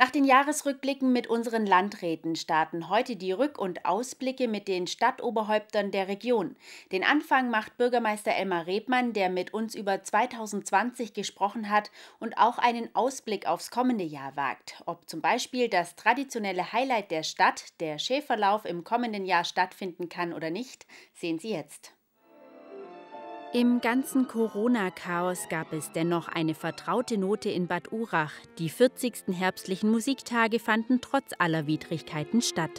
Nach den Jahresrückblicken mit unseren Landräten starten heute die Rück- und Ausblicke mit den Stadtoberhäuptern der Region. Den Anfang macht Bürgermeister Elmar Rebmann, der mit uns über 2020 gesprochen hat und auch einen Ausblick aufs kommende Jahr wagt. Ob zum Beispiel das traditionelle Highlight der Stadt, der Schäferlauf, im kommenden Jahr stattfinden kann oder nicht, sehen Sie jetzt. Im ganzen Corona-Chaos gab es dennoch eine vertraute Note in Bad Urach. Die 40. herbstlichen Musiktage fanden trotz aller Widrigkeiten statt.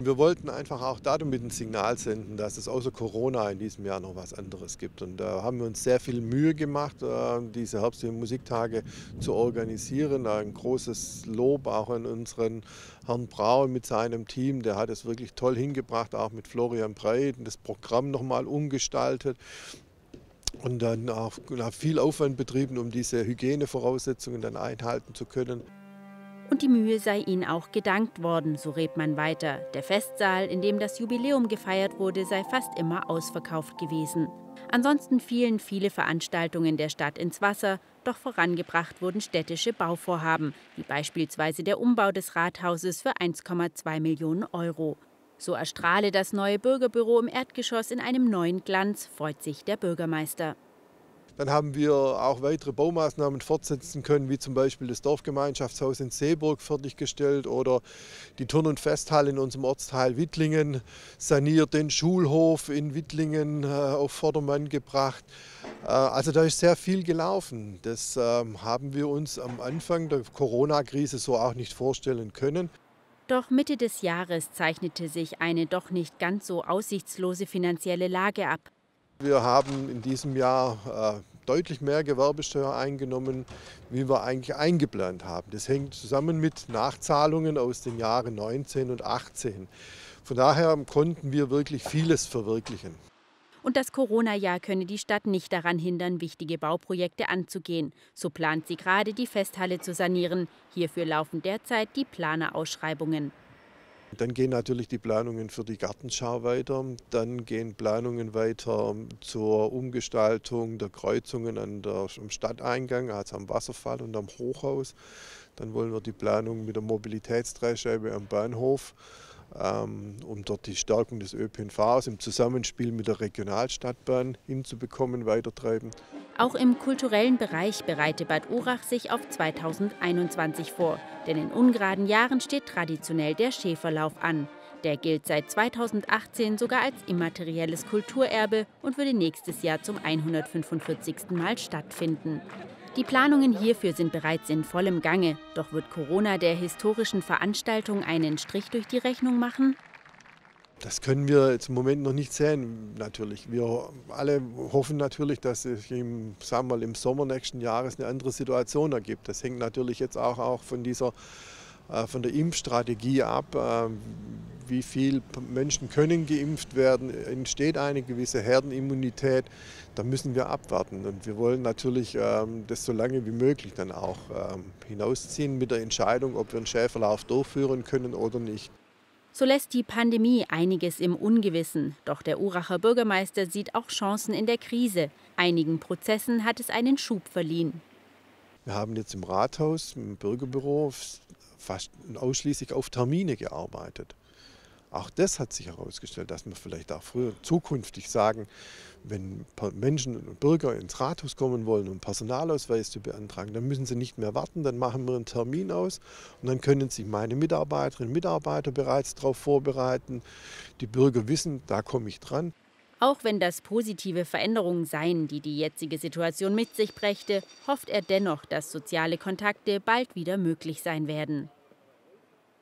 Wir wollten einfach auch damit ein Signal senden, dass es außer Corona in diesem Jahr noch was anderes gibt. Und da haben wir uns sehr viel Mühe gemacht, äh, diese herbstlichen Musiktage zu organisieren. Ein großes Lob auch an unseren Herrn Brau mit seinem Team. Der hat es wirklich toll hingebracht, auch mit Florian Breit, das Programm nochmal umgestaltet und dann auch viel Aufwand betrieben, um diese Hygienevoraussetzungen dann einhalten zu können. Und die Mühe sei ihnen auch gedankt worden, so redet man weiter. Der Festsaal, in dem das Jubiläum gefeiert wurde, sei fast immer ausverkauft gewesen. Ansonsten fielen viele Veranstaltungen der Stadt ins Wasser, doch vorangebracht wurden städtische Bauvorhaben, wie beispielsweise der Umbau des Rathauses für 1,2 Millionen Euro. So erstrahle das neue Bürgerbüro im Erdgeschoss in einem neuen Glanz, freut sich der Bürgermeister. Dann haben wir auch weitere Baumaßnahmen fortsetzen können, wie zum Beispiel das Dorfgemeinschaftshaus in Seeburg fertiggestellt oder die Turn- und Festhalle in unserem Ortsteil Wittlingen saniert, den Schulhof in Wittlingen äh, auf Vordermann gebracht. Äh, also da ist sehr viel gelaufen. Das ähm, haben wir uns am Anfang der Corona-Krise so auch nicht vorstellen können. Doch Mitte des Jahres zeichnete sich eine doch nicht ganz so aussichtslose finanzielle Lage ab. Wir haben in diesem Jahr äh, deutlich mehr Gewerbesteuer eingenommen, wie wir eigentlich eingeplant haben. Das hängt zusammen mit Nachzahlungen aus den Jahren 19 und 18. Von daher konnten wir wirklich vieles verwirklichen. Und das Corona-Jahr könne die Stadt nicht daran hindern, wichtige Bauprojekte anzugehen. So plant sie gerade, die Festhalle zu sanieren. Hierfür laufen derzeit die Planerausschreibungen. Dann gehen natürlich die Planungen für die Gartenschau weiter. Dann gehen Planungen weiter zur Umgestaltung der Kreuzungen an der, am Stadteingang, also am Wasserfall und am Hochhaus. Dann wollen wir die Planung mit der Mobilitätsdreischeibe am Bahnhof um dort die Stärkung des ÖPNVs im Zusammenspiel mit der Regionalstadtbahn hinzubekommen, weitertreiben. Auch im kulturellen Bereich bereite Bad Urach sich auf 2021 vor. Denn in ungeraden Jahren steht traditionell der Schäferlauf an. Der gilt seit 2018 sogar als immaterielles Kulturerbe und würde nächstes Jahr zum 145. Mal stattfinden. Die Planungen hierfür sind bereits in vollem Gange. Doch wird Corona der historischen Veranstaltung einen Strich durch die Rechnung machen? Das können wir im Moment noch nicht sehen, natürlich. Wir alle hoffen natürlich, dass sich im, sagen wir mal, im Sommer nächsten Jahres eine andere Situation ergibt. Das hängt natürlich jetzt auch, auch von, dieser, äh, von der Impfstrategie ab. Wie viele Menschen können geimpft werden, entsteht eine gewisse Herdenimmunität, da müssen wir abwarten. Und wir wollen natürlich ähm, das so lange wie möglich dann auch ähm, hinausziehen mit der Entscheidung, ob wir einen Schäferlauf durchführen können oder nicht. So lässt die Pandemie einiges im Ungewissen. Doch der Uracher Bürgermeister sieht auch Chancen in der Krise. Einigen Prozessen hat es einen Schub verliehen. Wir haben jetzt im Rathaus, im Bürgerbüro, fast ausschließlich auf Termine gearbeitet. Auch das hat sich herausgestellt, dass wir vielleicht auch früher zukünftig sagen, wenn Menschen und Bürger ins Rathaus kommen wollen, um Personalausweis zu beantragen, dann müssen sie nicht mehr warten, dann machen wir einen Termin aus und dann können sich meine Mitarbeiterinnen und Mitarbeiter bereits darauf vorbereiten. Die Bürger wissen, da komme ich dran. Auch wenn das positive Veränderungen seien, die die jetzige Situation mit sich brächte, hofft er dennoch, dass soziale Kontakte bald wieder möglich sein werden.